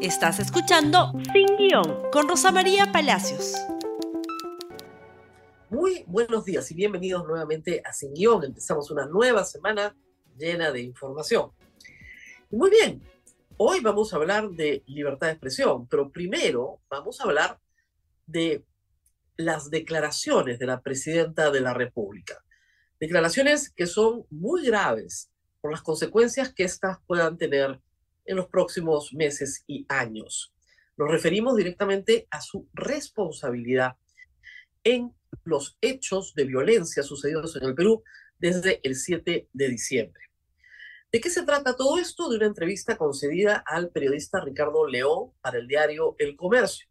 Estás escuchando Sin Guión con Rosa María Palacios. Muy buenos días y bienvenidos nuevamente a Sin Guión. Empezamos una nueva semana llena de información. Muy bien, hoy vamos a hablar de libertad de expresión, pero primero vamos a hablar de las declaraciones de la presidenta de la República. Declaraciones que son muy graves por las consecuencias que éstas puedan tener en los próximos meses y años. Nos referimos directamente a su responsabilidad en los hechos de violencia sucedidos en el Perú desde el 7 de diciembre. ¿De qué se trata todo esto? De una entrevista concedida al periodista Ricardo León para el diario El Comercio,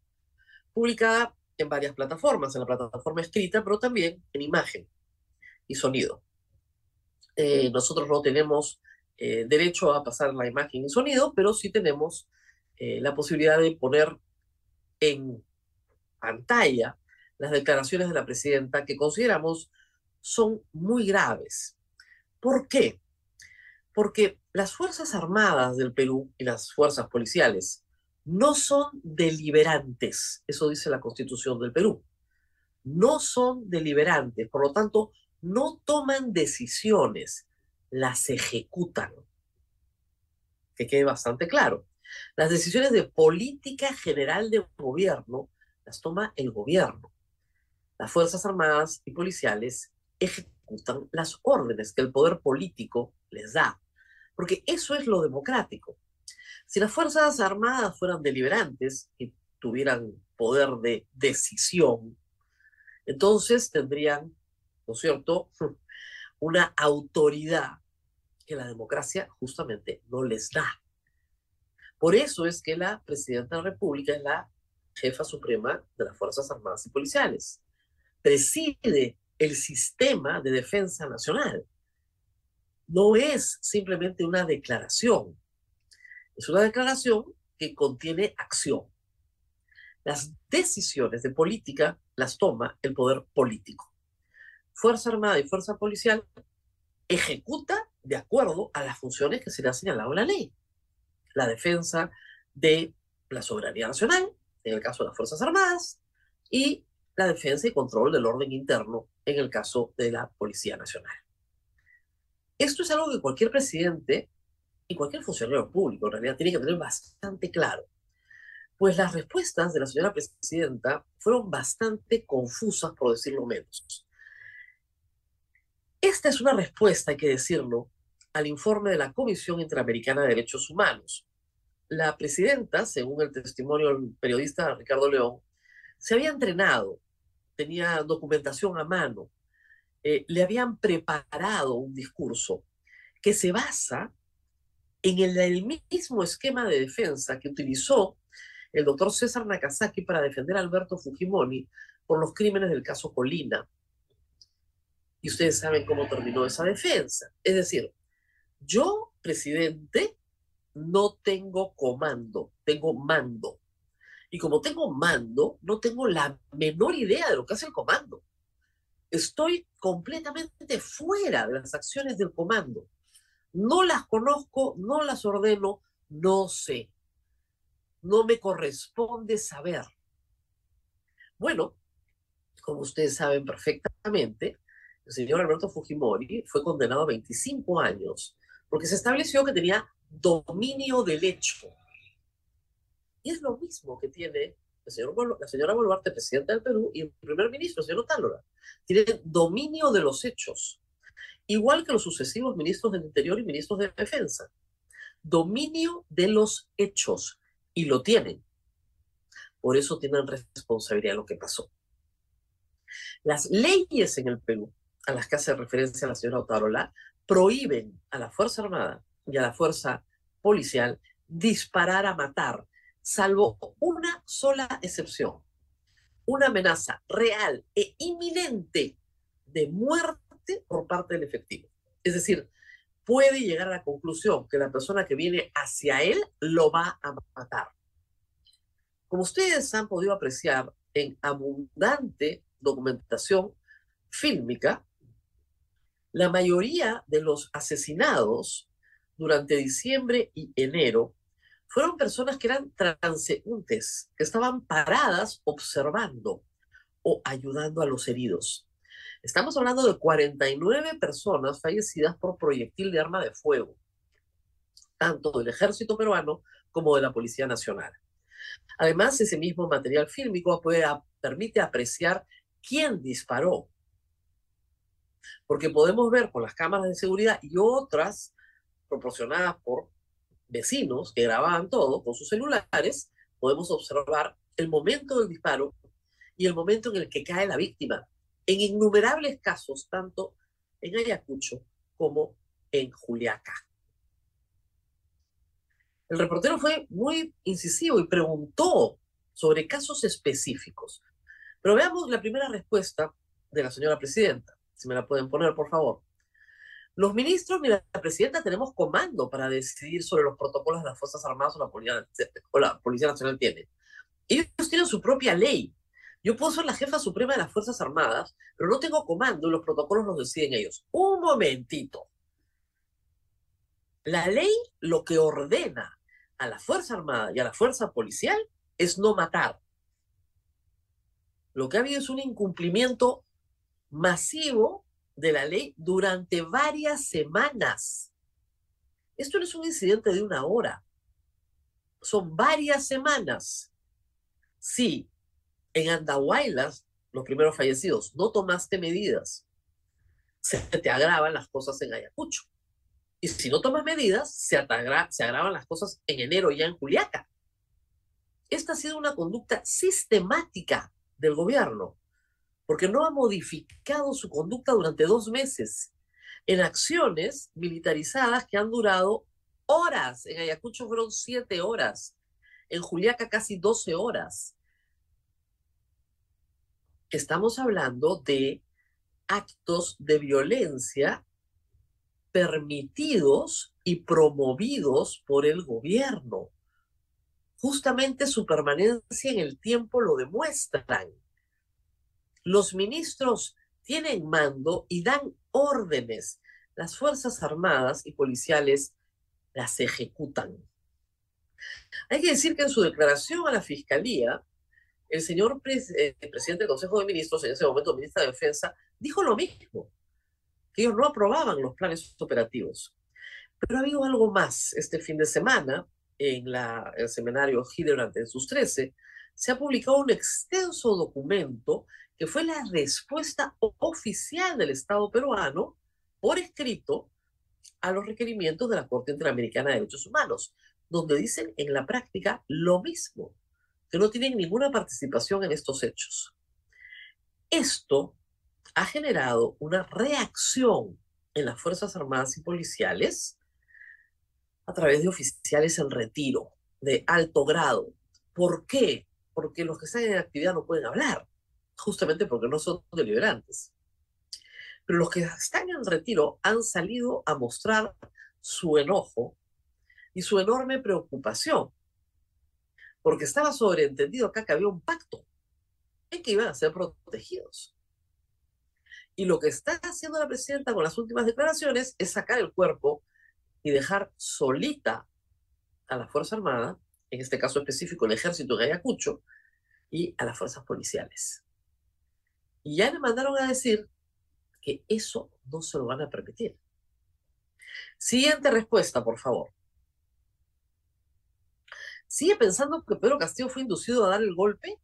publicada en varias plataformas, en la plataforma escrita, pero también en imagen y sonido. Eh, nosotros no tenemos eh, derecho a pasar la imagen y sonido, pero sí tenemos eh, la posibilidad de poner en pantalla las declaraciones de la presidenta que consideramos son muy graves. ¿Por qué? Porque las Fuerzas Armadas del Perú y las fuerzas policiales no son deliberantes, eso dice la Constitución del Perú. No son deliberantes, por lo tanto, no toman decisiones las ejecutan. Que quede bastante claro. Las decisiones de política general del gobierno las toma el gobierno. Las Fuerzas Armadas y policiales ejecutan las órdenes que el poder político les da. Porque eso es lo democrático. Si las Fuerzas Armadas fueran deliberantes y tuvieran poder de decisión, entonces tendrían, ¿no es cierto?, una autoridad que la democracia justamente no les da. Por eso es que la presidenta de la República es la jefa suprema de las Fuerzas Armadas y Policiales. Preside el sistema de defensa nacional. No es simplemente una declaración. Es una declaración que contiene acción. Las decisiones de política las toma el poder político. Fuerza Armada y Fuerza Policial ejecuta de acuerdo a las funciones que se le ha señalado la ley. La defensa de la soberanía nacional, en el caso de las Fuerzas Armadas, y la defensa y control del orden interno, en el caso de la Policía Nacional. Esto es algo que cualquier presidente y cualquier funcionario público en realidad tiene que tener bastante claro. Pues las respuestas de la señora presidenta fueron bastante confusas, por decirlo menos. Esta es una respuesta, hay que decirlo, al informe de la Comisión Interamericana de Derechos Humanos. La presidenta, según el testimonio del periodista Ricardo León, se había entrenado, tenía documentación a mano, eh, le habían preparado un discurso que se basa en el, el, mismo esquema de defensa que utilizó el doctor César Nakazaki para defender a Alberto Fujimori por los crímenes del caso Colina. Y ustedes saben cómo terminó esa defensa. Es decir, yo, presidente, no tengo comando, tengo mando. Y como tengo mando, no tengo la menor idea de lo que hace el comando. Estoy completamente fuera de las acciones del comando. No las conozco, no las ordeno, no sé. No me corresponde saber. Bueno, como ustedes saben perfectamente, el señor Alberto Fujimori fue condenado a 25 años porque se estableció que tenía dominio del hecho. Y es lo mismo que tiene el señor, la señora Boluarte, presidenta del Perú, y el primer ministro, el señor Otálora. Tienen dominio de los hechos, igual que los sucesivos ministros del Interior y ministros de Defensa. Dominio de los hechos, y lo tienen. Por eso tienen responsabilidad de lo que pasó. Las leyes en el Perú, a las que hace referencia la señora Otárola, prohíben a la Fuerza Armada y a la Fuerza Policial disparar a matar, salvo una sola excepción, una amenaza real e inminente de muerte por parte del efectivo. Es decir, puede llegar a la conclusión que la persona que viene hacia él lo va a matar. Como ustedes han podido apreciar en abundante documentación fílmica, la mayoría de los asesinados durante diciembre y enero fueron personas que eran transeúntes, que estaban paradas observando o ayudando a los heridos. Estamos hablando de 49 personas fallecidas por proyectil de arma de fuego, tanto del ejército peruano como de la Policía Nacional. Además, ese mismo material fílmico puede, permite apreciar quién disparó, porque podemos ver con las cámaras de seguridad y otras proporcionadas por vecinos que grababan todo con sus celulares, podemos observar el momento del disparo y el momento en el que cae la víctima. En innumerables casos, tanto en Ayacucho como en Juliaca. El reportero fue muy incisivo y preguntó sobre casos específicos. Pero veamos la primera respuesta de la señora presidenta, si me la pueden poner, por favor. Los ministros y la presidenta tenemos comando para decidir sobre los protocolos de las Fuerzas Armadas o la Policía, o la Policía Nacional tiene. Ellos tienen su propia ley. Yo puedo ser la jefa suprema de las Fuerzas Armadas, pero no tengo comando y los protocolos los deciden ellos. Un momentito. La ley lo que ordena a la Fuerza Armada y a la Fuerza Policial es no matar. Lo que ha habido es un incumplimiento masivo de la ley durante varias semanas. Esto no es un incidente de una hora, son varias semanas. Si en Andahuaylas, los primeros fallecidos, no tomaste medidas, se te agravan las cosas en Ayacucho. Y si no tomas medidas, se, se agravan las cosas en enero ya en Juliaca. Esta ha sido una conducta sistemática del gobierno porque no ha modificado su conducta durante dos meses en acciones militarizadas que han durado horas. En Ayacucho fueron siete horas, en Juliaca casi doce horas. Estamos hablando de actos de violencia permitidos y promovidos por el gobierno. Justamente su permanencia en el tiempo lo demuestran los ministros tienen mando y dan órdenes. Las Fuerzas Armadas y policiales las ejecutan. Hay que decir que en su declaración a la Fiscalía, el señor eh, presidente del Consejo de Ministros, en ese momento ministro de Defensa, dijo lo mismo, que ellos no aprobaban los planes operativos. Pero ha habido algo más. Este fin de semana, en el seminario Giderante en sus 13, se ha publicado un extenso documento que fue la respuesta oficial del Estado peruano por escrito a los requerimientos de la Corte Interamericana de Derechos Humanos, donde dicen en la práctica lo mismo, que no tienen ninguna participación en estos hechos. Esto ha generado una reacción en las Fuerzas Armadas y Policiales a través de oficiales en retiro, de alto grado. ¿Por qué? Porque los que están en actividad no pueden hablar justamente porque no son deliberantes. Pero los que están en retiro han salido a mostrar su enojo y su enorme preocupación, porque estaba sobreentendido acá que había un pacto en que iban a ser protegidos. Y lo que está haciendo la presidenta con las últimas declaraciones es sacar el cuerpo y dejar solita a la Fuerza Armada, en este caso específico el ejército de Ayacucho, y a las fuerzas policiales. Y ya le mandaron a decir que eso no se lo van a permitir. Siguiente respuesta, por favor. ¿Sigue pensando que Pedro Castillo fue inducido a dar el golpe?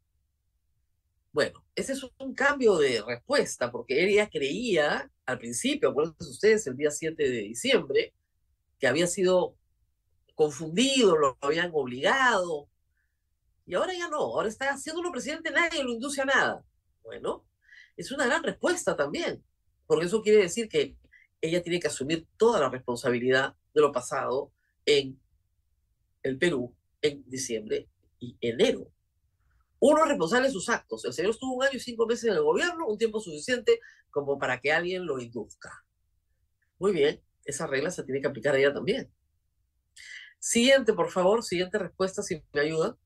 Bueno, ese es un cambio de respuesta, porque ella creía al principio, acuérdense ustedes, el día 7 de diciembre, que había sido confundido, lo habían obligado, y ahora ya no, ahora está haciéndolo presidente, nadie lo induce a nada. Bueno, es una gran respuesta también, porque eso quiere decir que ella tiene que asumir toda la responsabilidad de lo pasado en el Perú en diciembre y enero. Uno es responsable de sus actos. El señor estuvo un año y cinco meses en el gobierno, un tiempo suficiente como para que alguien lo induzca. Muy bien, esa regla se tiene que aplicar a ella también. Siguiente, por favor, siguiente respuesta, si me ayuda.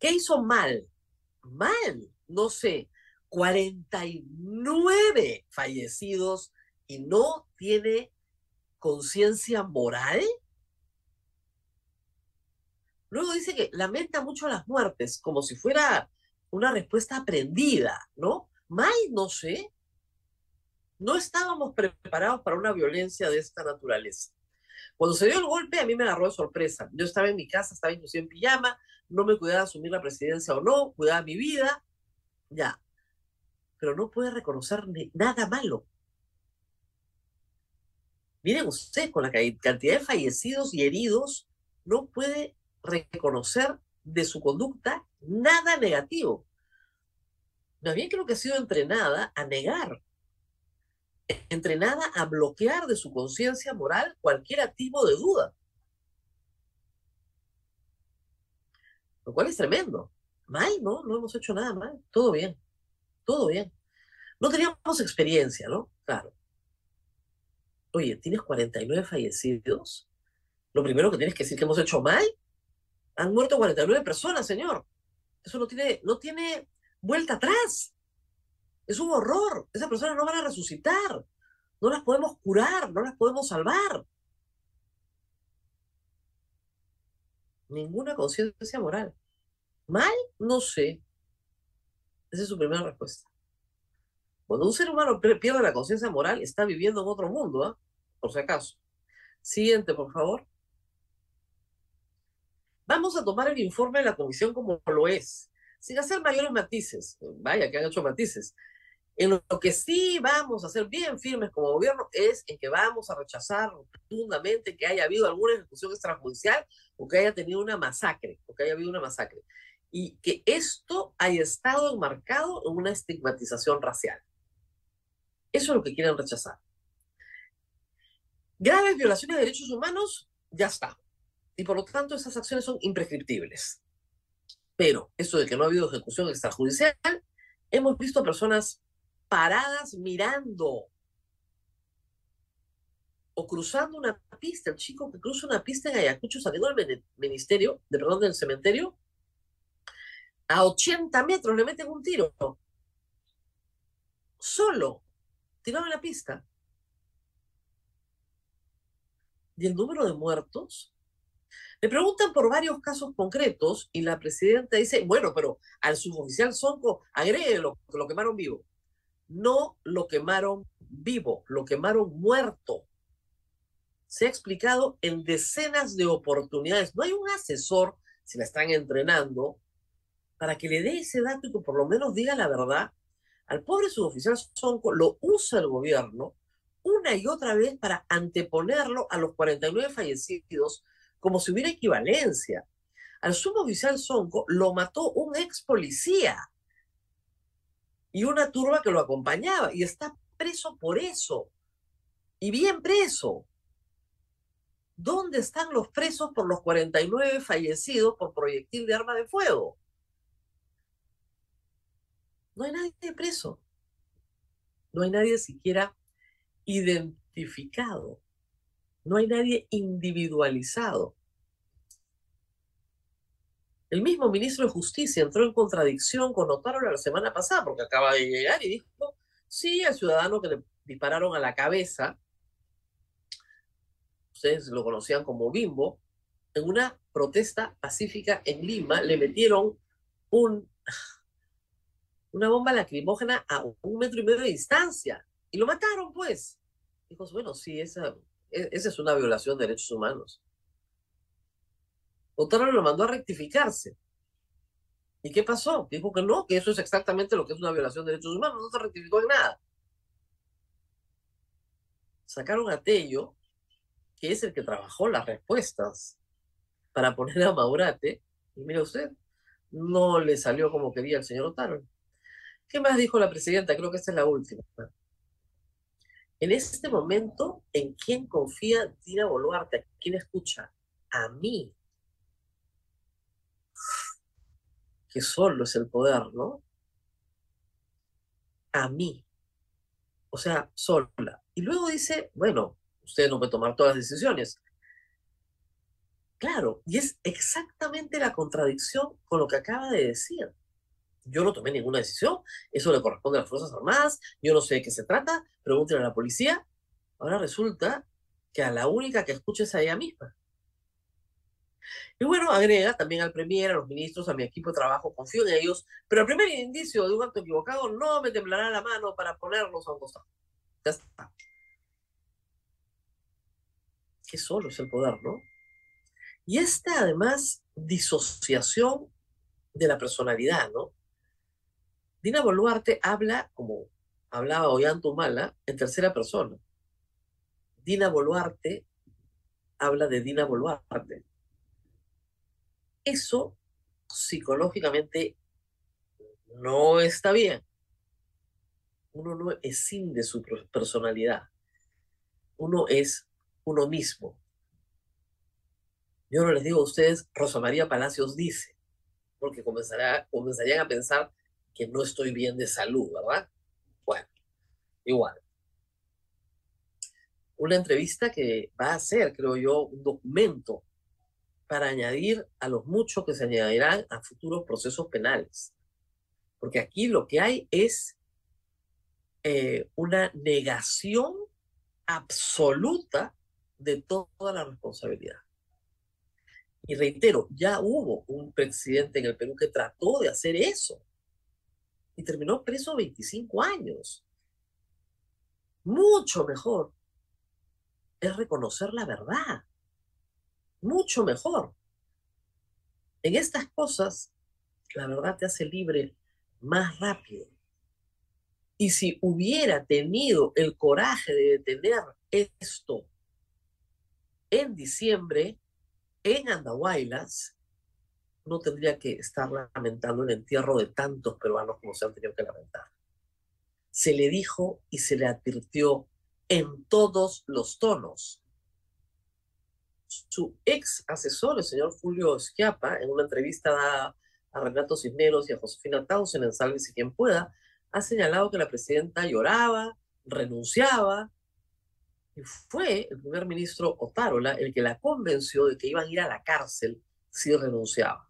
¿Qué hizo mal? Mal, no sé. 49 fallecidos y no tiene conciencia moral? Luego dice que lamenta mucho las muertes, como si fuera una respuesta aprendida, ¿no? Mal, no sé. No estábamos preparados para una violencia de esta naturaleza. Cuando se dio el golpe, a mí me agarró de sorpresa. Yo estaba en mi casa, estaba inclusive en pijama, no me cuidaba asumir la presidencia o no, cuidaba mi vida, ya. Pero no puede reconocer nada malo. Miren ustedes, con la cantidad de fallecidos y heridos, no puede reconocer de su conducta nada negativo. Más bien creo que ha sido entrenada a negar, entrenada a bloquear de su conciencia moral cualquier activo de duda. Lo cual es tremendo. Mal, ¿no? No hemos hecho nada mal. Todo bien. Todo bien. No teníamos experiencia, ¿no? Claro. Oye, ¿tienes 49 fallecidos? Lo primero que tienes que decir que hemos hecho mal. Han muerto 49 personas, señor. Eso no tiene, no tiene vuelta atrás. Es un horror. Esas personas no van a resucitar. No las podemos curar, no las podemos salvar. Ninguna conciencia moral. ¿Mal? No sé. Esa es su primera respuesta. Cuando un ser humano pierde la conciencia moral, está viviendo en otro mundo, ¿ah? por si acaso. Siguiente, por favor. Vamos a tomar el informe de la comisión como lo es, sin hacer mayores matices. Vaya, que han hecho matices. En lo que sí vamos a ser bien firmes como gobierno es en que vamos a rechazar rotundamente que haya habido alguna ejecución extrajudicial o que haya tenido una masacre, o que haya habido una masacre. Y que esto haya estado enmarcado en una estigmatización racial. Eso es lo que quieren rechazar. Graves violaciones de derechos humanos, ya está. Y por lo tanto, esas acciones son imprescriptibles. Pero eso de que no ha habido ejecución extrajudicial, hemos visto personas paradas mirando o cruzando una pista. El chico que cruza una pista en Ayacucho saliendo del ministerio, de perdón, del cementerio, a 80 metros le meten un tiro. Solo, tirado en la pista. Y el número de muertos. Le preguntan por varios casos concretos y la presidenta dice, bueno, pero al suboficial Sonco, agréguelo, que lo quemaron vivo no lo quemaron vivo, lo quemaron muerto. Se ha explicado en decenas de oportunidades. No hay un asesor, si la están entrenando, para que le dé ese dato y que por lo menos diga la verdad. Al pobre suboficial Sonco lo usa el gobierno una y otra vez para anteponerlo a los 49 fallecidos como si hubiera equivalencia. Al suboficial Sonco lo mató un ex policía y una turba que lo acompañaba y está preso por eso. Y bien preso. ¿Dónde están los presos por los 49 fallecidos por proyectil de arma de fuego? No hay nadie preso. No hay nadie siquiera identificado. No hay nadie individualizado. El mismo ministro de Justicia entró en contradicción con Otaro la semana pasada, porque acaba de llegar y dijo, sí, al ciudadano que le dispararon a la cabeza, ustedes lo conocían como Bimbo, en una protesta pacífica en Lima le metieron un, una bomba lacrimógena a un metro y medio de distancia y lo mataron, pues. Dijo, bueno, sí, esa, e, esa es una violación de derechos humanos. Otaro lo mandó a rectificarse. ¿Y qué pasó? Dijo que no, que eso es exactamente lo que es una violación de derechos humanos, no se rectificó en nada. Sacaron a Tello, que es el que trabajó las respuestas para poner a Maurate, y mire usted, no le salió como quería el señor Otaro. ¿Qué más dijo la presidenta? Creo que esta es la última. En este momento, ¿en quién confía Dina Boluarte? ¿A quién escucha? A mí. que solo es el poder, ¿no? A mí. O sea, sola. Y luego dice, bueno, usted no puede tomar todas las decisiones. Claro, y es exactamente la contradicción con lo que acaba de decir. Yo no tomé ninguna decisión, eso le corresponde a las Fuerzas Armadas, yo no sé de qué se trata, pregúntenle a la policía. Ahora resulta que a la única que escucha es a ella misma. Y bueno, agrega también al Premier, a los ministros, a mi equipo de trabajo, confío en ellos, pero el primer indicio de un acto equivocado no me temblará la mano para ponerlos a un costado. Ya está. Qué solo es el poder, ¿no? Y esta, además, disociación de la personalidad, ¿no? Dina Boluarte habla, como hablaba Mala, en tercera persona. Dina Boluarte habla de Dina Boluarte. Eso psicológicamente no está bien. Uno no escinde su personalidad. Uno es uno mismo. Yo no les digo a ustedes, Rosa María Palacios dice, porque comenzará, comenzarían a pensar que no estoy bien de salud, ¿verdad? Bueno, igual. Una entrevista que va a ser, creo yo, un documento para añadir a los muchos que se añadirán a futuros procesos penales. Porque aquí lo que hay es eh, una negación absoluta de toda la responsabilidad. Y reitero, ya hubo un presidente en el Perú que trató de hacer eso y terminó preso 25 años. Mucho mejor es reconocer la verdad. Mucho mejor. En estas cosas, la verdad te hace libre más rápido. Y si hubiera tenido el coraje de detener esto en diciembre, en Andahuaylas, no tendría que estar lamentando el entierro de tantos peruanos como se han tenido que lamentar. Se le dijo y se le advirtió en todos los tonos. Su ex asesor, el señor Julio Esquiapa, en una entrevista a Renato Cisneros y a Josefina Townsend en Salve y quien pueda, ha señalado que la presidenta lloraba, renunciaba, y fue el primer ministro Otárola el que la convenció de que iban a ir a la cárcel si renunciaba.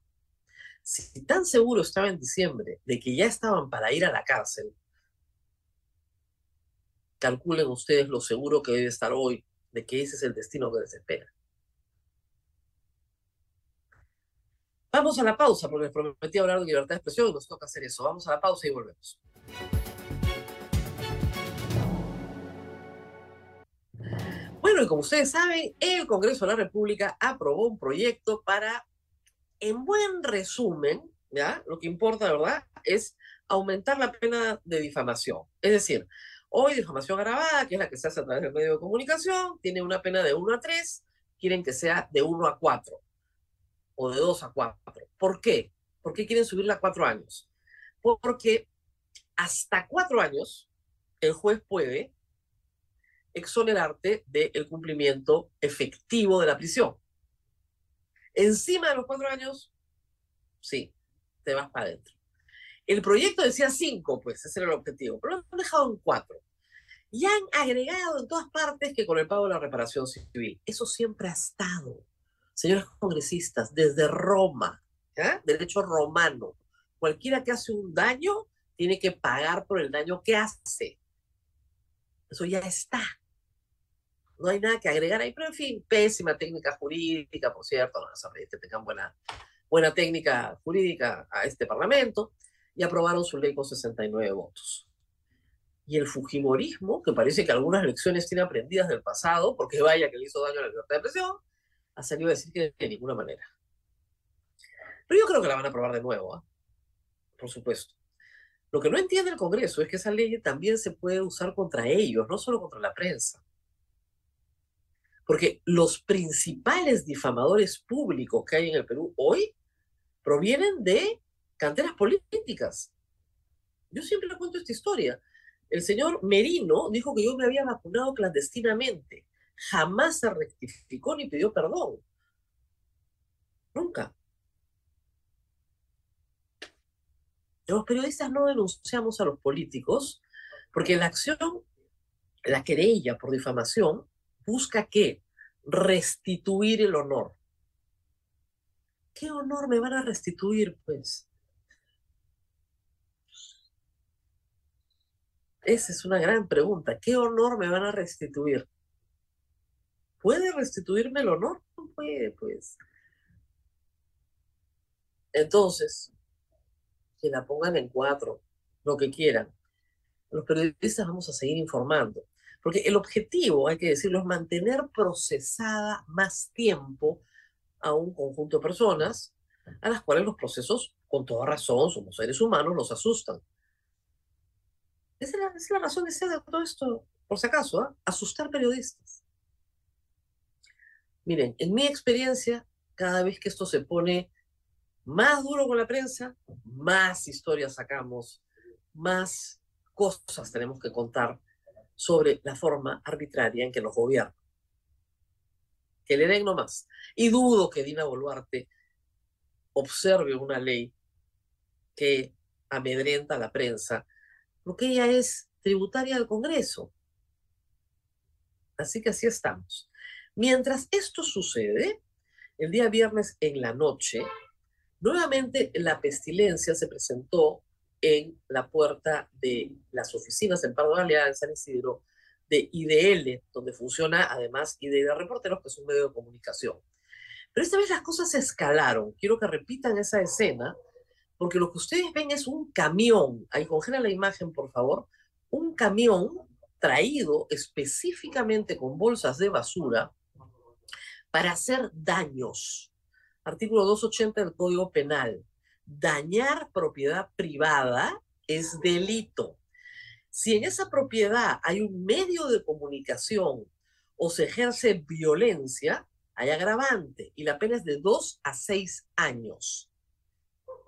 Si tan seguro estaba en diciembre de que ya estaban para ir a la cárcel, calculen ustedes lo seguro que debe estar hoy de que ese es el destino que les espera. Vamos a la pausa, porque les prometí hablar de libertad de expresión y nos toca hacer eso. Vamos a la pausa y volvemos. Bueno, y como ustedes saben, el Congreso de la República aprobó un proyecto para, en buen resumen, ¿ya? Lo que importa, ¿verdad?, es aumentar la pena de difamación. Es decir, hoy difamación agravada, que es la que se hace a través del medio de comunicación, tiene una pena de 1 a 3, quieren que sea de 1 a 4 o de 2 a 4. ¿Por qué? ¿Por qué quieren subirla a 4 años? Porque hasta 4 años el juez puede exonerarte del cumplimiento efectivo de la prisión. Encima de los cuatro años, sí, te vas para adentro. El proyecto decía cinco, pues ese era el objetivo, pero lo han dejado en cuatro. Y han agregado en todas partes que con el pago de la reparación civil. Eso siempre ha estado, señores congresistas, desde Roma, derecho romano. Cualquiera que hace un daño tiene que pagar por el daño que hace. Eso ya está no hay nada que agregar ahí, pero en fin, pésima técnica jurídica, por cierto, no que tengan buena, buena técnica jurídica a este Parlamento, y aprobaron su ley con 69 votos. Y el Fujimorismo, que parece que algunas lecciones tiene aprendidas del pasado, porque vaya que le hizo daño a la libertad de expresión, ha salido a decir que de ninguna manera. Pero yo creo que la van a aprobar de nuevo, ¿ah? por supuesto. Lo que no entiende el Congreso es que esa ley también se puede usar contra ellos, no solo contra la prensa. Porque los principales difamadores públicos que hay en el Perú hoy provienen de canteras políticas. Yo siempre le cuento esta historia. El señor Merino dijo que yo me había vacunado clandestinamente. Jamás se rectificó ni pidió perdón. Nunca. Los periodistas no denunciamos a los políticos porque la acción, la querella por difamación, busca qué? Restituir el honor. ¿Qué honor me van a restituir, pues? Esa es una gran pregunta. ¿Qué honor me van a restituir? ¿Puede restituirme el honor? No puede, pues. Entonces, que la pongan en cuatro, lo que quieran. Los periodistas vamos a seguir informando, porque el objetivo, hay que decirlo, es mantener procesada más tiempo a un conjunto de personas a las cuales los procesos, con toda razón, somos seres humanos, los asustan. Esa es la, razón de ser de todo esto, por si acaso, ¿ah? asustar periodistas. Miren, en mi experiencia, cada vez que esto se pone más duro con la prensa, más historias sacamos, más cosas tenemos que contar sobre la forma arbitraria en que nos gobiernan. Que le den nomás. Y dudo que Dina Boluarte observe una ley que amedrenta a la prensa, porque ella es tributaria del Congreso. Así que así estamos. Mientras esto sucede, el día viernes en la noche, nuevamente la pestilencia se presentó en la puerta de las oficinas en Pardo Galeana, en San Isidro, de IDL, donde funciona además IDL Reporteros, que es un medio de comunicación. Pero esta vez las cosas se escalaron. Quiero que repitan esa escena, porque lo que ustedes ven es un camión. Ahí congela la imagen, por favor. Un camión traído específicamente con bolsas de basura para hacer daños. Artículo 280 del Código Penal. Dañar propiedad privada es delito. Si en esa propiedad hay un medio de comunicación o se ejerce violencia, hay agravante y la pena es de dos a seis años.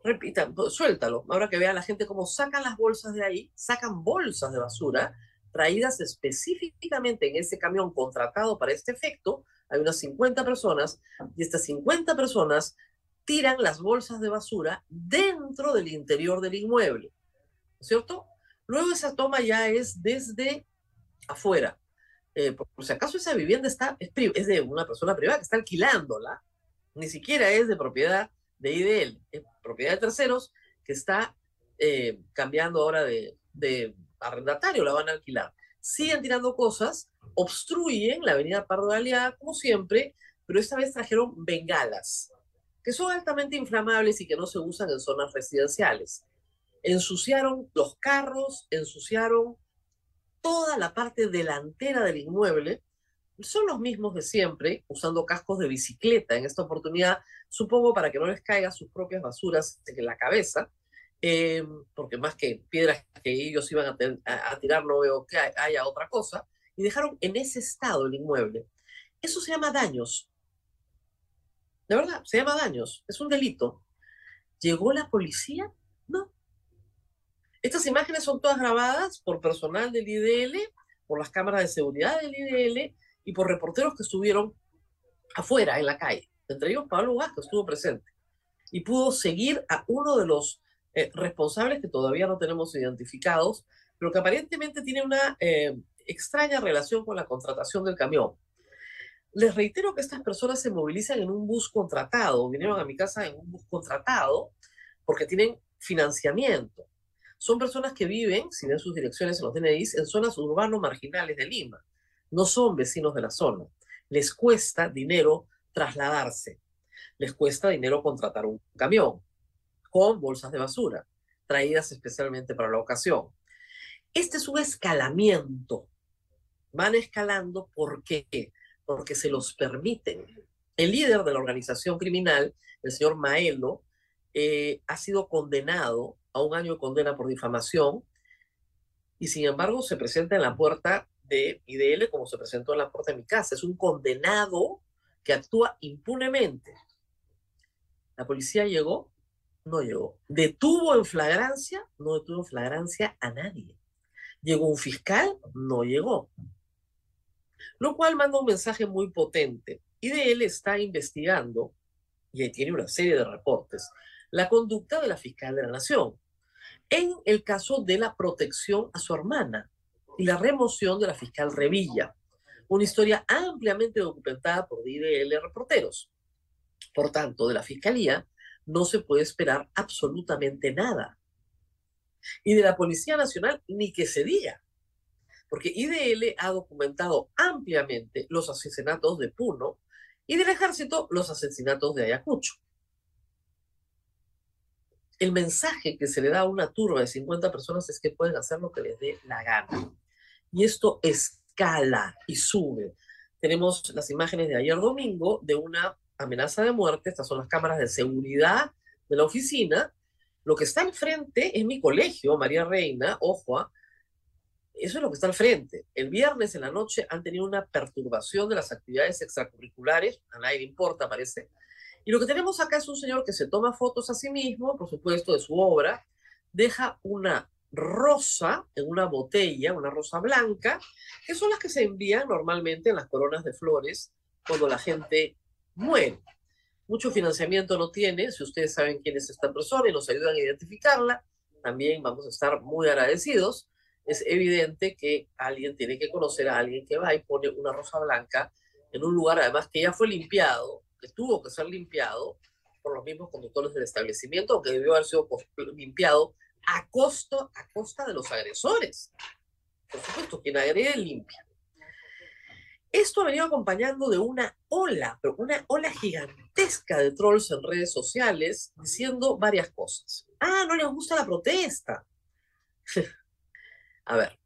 Repitan, pues, suéltalo. Ahora que vea la gente cómo sacan las bolsas de ahí, sacan bolsas de basura traídas específicamente en ese camión contratado para este efecto. Hay unas 50 personas y estas 50 personas tiran las bolsas de basura dentro del interior del inmueble. ¿Cierto? Luego esa toma ya es desde afuera. Eh, por, si acaso esa vivienda está, es, de una persona privada que está alquilándola, ni siquiera es de propiedad de IDL, es propiedad de terceros que está eh, cambiando ahora de, arrendatario, la van a alquilar. Siguen tirando cosas, obstruyen la avenida Pardo de como siempre, pero esta vez trajeron bengalas, que son altamente inflamables y que no se usan en zonas residenciales. Ensuciaron los carros, ensuciaron toda la parte delantera del inmueble son los mismos de siempre, usando cascos de bicicleta en esta oportunidad, supongo para que no les caiga sus propias basuras en la cabeza, eh, porque más que piedras que ellos iban a, tirar, no veo que haya otra cosa, y dejaron en ese estado el inmueble. Eso se llama daños. De verdad, se llama daños. Es un delito. ¿Llegó la policía? No. Estas imágenes son todas grabadas por personal del IDL, por las cámaras de seguridad del IDL y por reporteros que estuvieron afuera, en la calle. Entre ellos Pablo Vázquez estuvo presente y pudo seguir a uno de los eh, responsables que todavía no tenemos identificados, pero que aparentemente tiene una eh, extraña relación con la contratación del camión. Les reitero que estas personas se movilizan en un bus contratado, vinieron a mi casa en un bus contratado porque tienen financiamiento son personas que viven, si ven sus direcciones en los DNIs, en zonas urbanos marginales de Lima. No son vecinos de la zona. Les cuesta dinero trasladarse. Les cuesta dinero contratar un camión con bolsas de basura, traídas especialmente para la ocasión. Este es un escalamiento. Van escalando, ¿por qué? Porque se los permiten. El líder de la organización criminal, el señor Maelo, eh, ha sido condenado a un año de condena por difamación y sin embargo se presenta en la puerta de IDL como se presentó en la puerta de mi casa. Es un condenado que actúa impunemente. La policía llegó, no llegó. Detuvo en flagrancia, no detuvo en flagrancia a nadie. Llegó un fiscal, no llegó. Lo cual manda un mensaje muy potente. IDL está investigando, y ahí tiene una serie de reportes, la conducta de la fiscal de la Nación en el caso de la protección a su hermana y la remoción de la fiscal Revilla, una historia ampliamente documentada por DL reporteros. Por tanto, de la fiscalía no se puede esperar absolutamente nada. Y de la Policía Nacional ni que se diga, porque IDL ha documentado ampliamente los asesinatos de Puno y del ejército los asesinatos de Ayacucho. el mensaje que se le da a una turba de 50 personas es que pueden hacer lo que les dé la gana. Y esto escala y sube. Tenemos las imágenes de ayer domingo de una amenaza de muerte. Estas son las cámaras de seguridad de la oficina. Lo que está al frente es mi colegio, María Reina, ojo, ¿ah? Eso es lo que está al frente. El viernes en la noche han tenido una perturbación de las actividades extracurriculares, a nadie le importa, parece. Y lo que tenemos acá es un señor que se toma fotos a sí mismo, por supuesto, de su obra, deja una rosa en una botella, una rosa blanca, que son las que se envían normalmente en las coronas de flores cuando la gente muere. Mucho financiamiento no tiene, si ustedes saben quién es esta persona y nos ayudan a identificarla, también vamos a estar muy agradecidos es evidente que alguien tiene que conocer a alguien que va y pone una rosa blanca en un lugar, además que ya fue limpiado, que tuvo que ser limpiado por los mismos conductores del establecimiento, aunque debió haber sido limpiado a, costo, a costa de los agresores. Por supuesto, quien agrede limpia. Esto ha venido acompañando de una ola, pero una ola gigantesca de trolls en redes sociales diciendo varias cosas. Ah, no les gusta la protesta. A ver,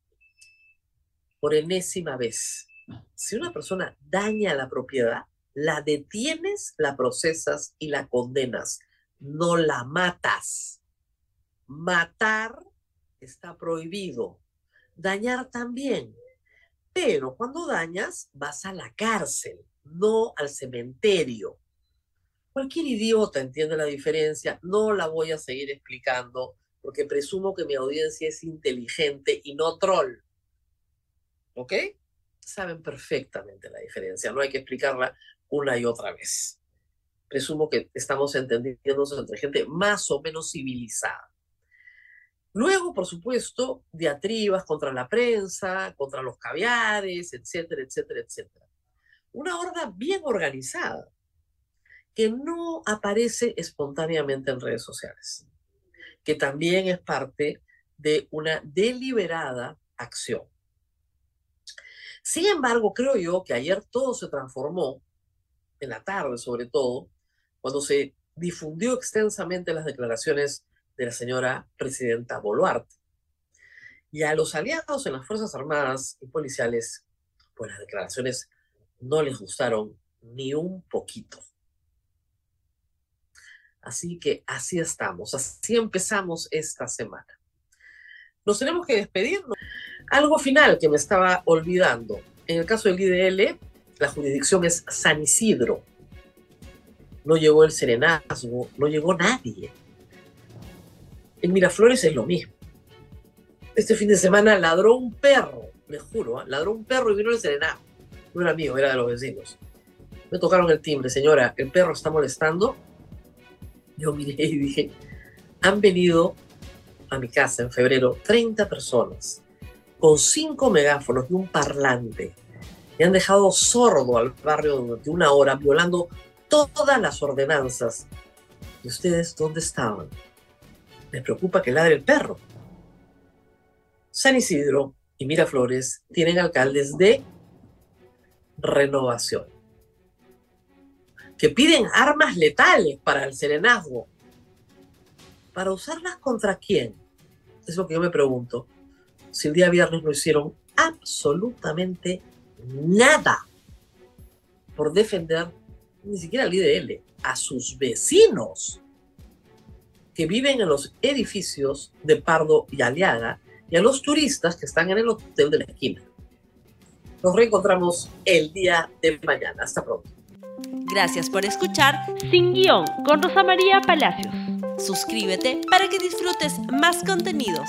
por enésima vez, si una persona daña la propiedad, la detienes, la procesas y la condenas. No la matas. Matar está prohibido. Dañar también. Pero cuando dañas, vas a la cárcel, no al cementerio. Cualquier idiota entiende la diferencia. No la voy a seguir explicando porque presumo que mi audiencia es inteligente y no troll. ¿Ok? Saben perfectamente la diferencia, no hay que explicarla una y otra vez. Presumo que estamos entendiéndonos entre gente más o menos civilizada. Luego, por supuesto, diatribas contra la prensa, contra los caviares, etcétera, etcétera, etcétera. Una horda bien organizada que no aparece espontáneamente en redes sociales que también es parte de una deliberada acción. Sin embargo, creo yo que ayer todo se transformó, en la tarde sobre todo, cuando se difundió extensamente las declaraciones de la señora presidenta Boluarte. Y a los aliados en las Fuerzas Armadas y policiales, pues las declaraciones no les gustaron ni un poquito. Así que así estamos, así empezamos esta semana. Nos tenemos que despedirnos. Algo final que me estaba olvidando. En el caso del IDL, la jurisdicción es San Isidro. No llegó el serenazgo, no llegó nadie. En Miraflores es lo mismo. Este fin de semana ladró un perro, me juro, ¿ah? ladró un perro y vino el serenazgo. No era mío, era de los vecinos. Me tocaron el timbre, señora, el perro está molestando, yo miré y dije, han venido a mi casa en febrero 30 personas con cinco megáfonos y un parlante y han dejado sordo al barrio durante una hora violando todas las ordenanzas. ¿Y ustedes dónde estaban? Me preocupa que ladre el perro. San Isidro y Miraflores tienen alcaldes de renovación que piden armas letales para el serenazgo. ¿Para usarlas contra quién? Es lo que yo me pregunto. Si el día viernes no hicieron absolutamente nada por defender ni siquiera al IDL, a sus vecinos que viven en los edificios de Pardo y Aliaga y a los turistas que están en el hotel de la esquina. Nos reencontramos el día de mañana. Hasta pronto. Gracias por escuchar Sin Guión con Rosa María Palacios. Suscríbete para que disfrutes más contenidos.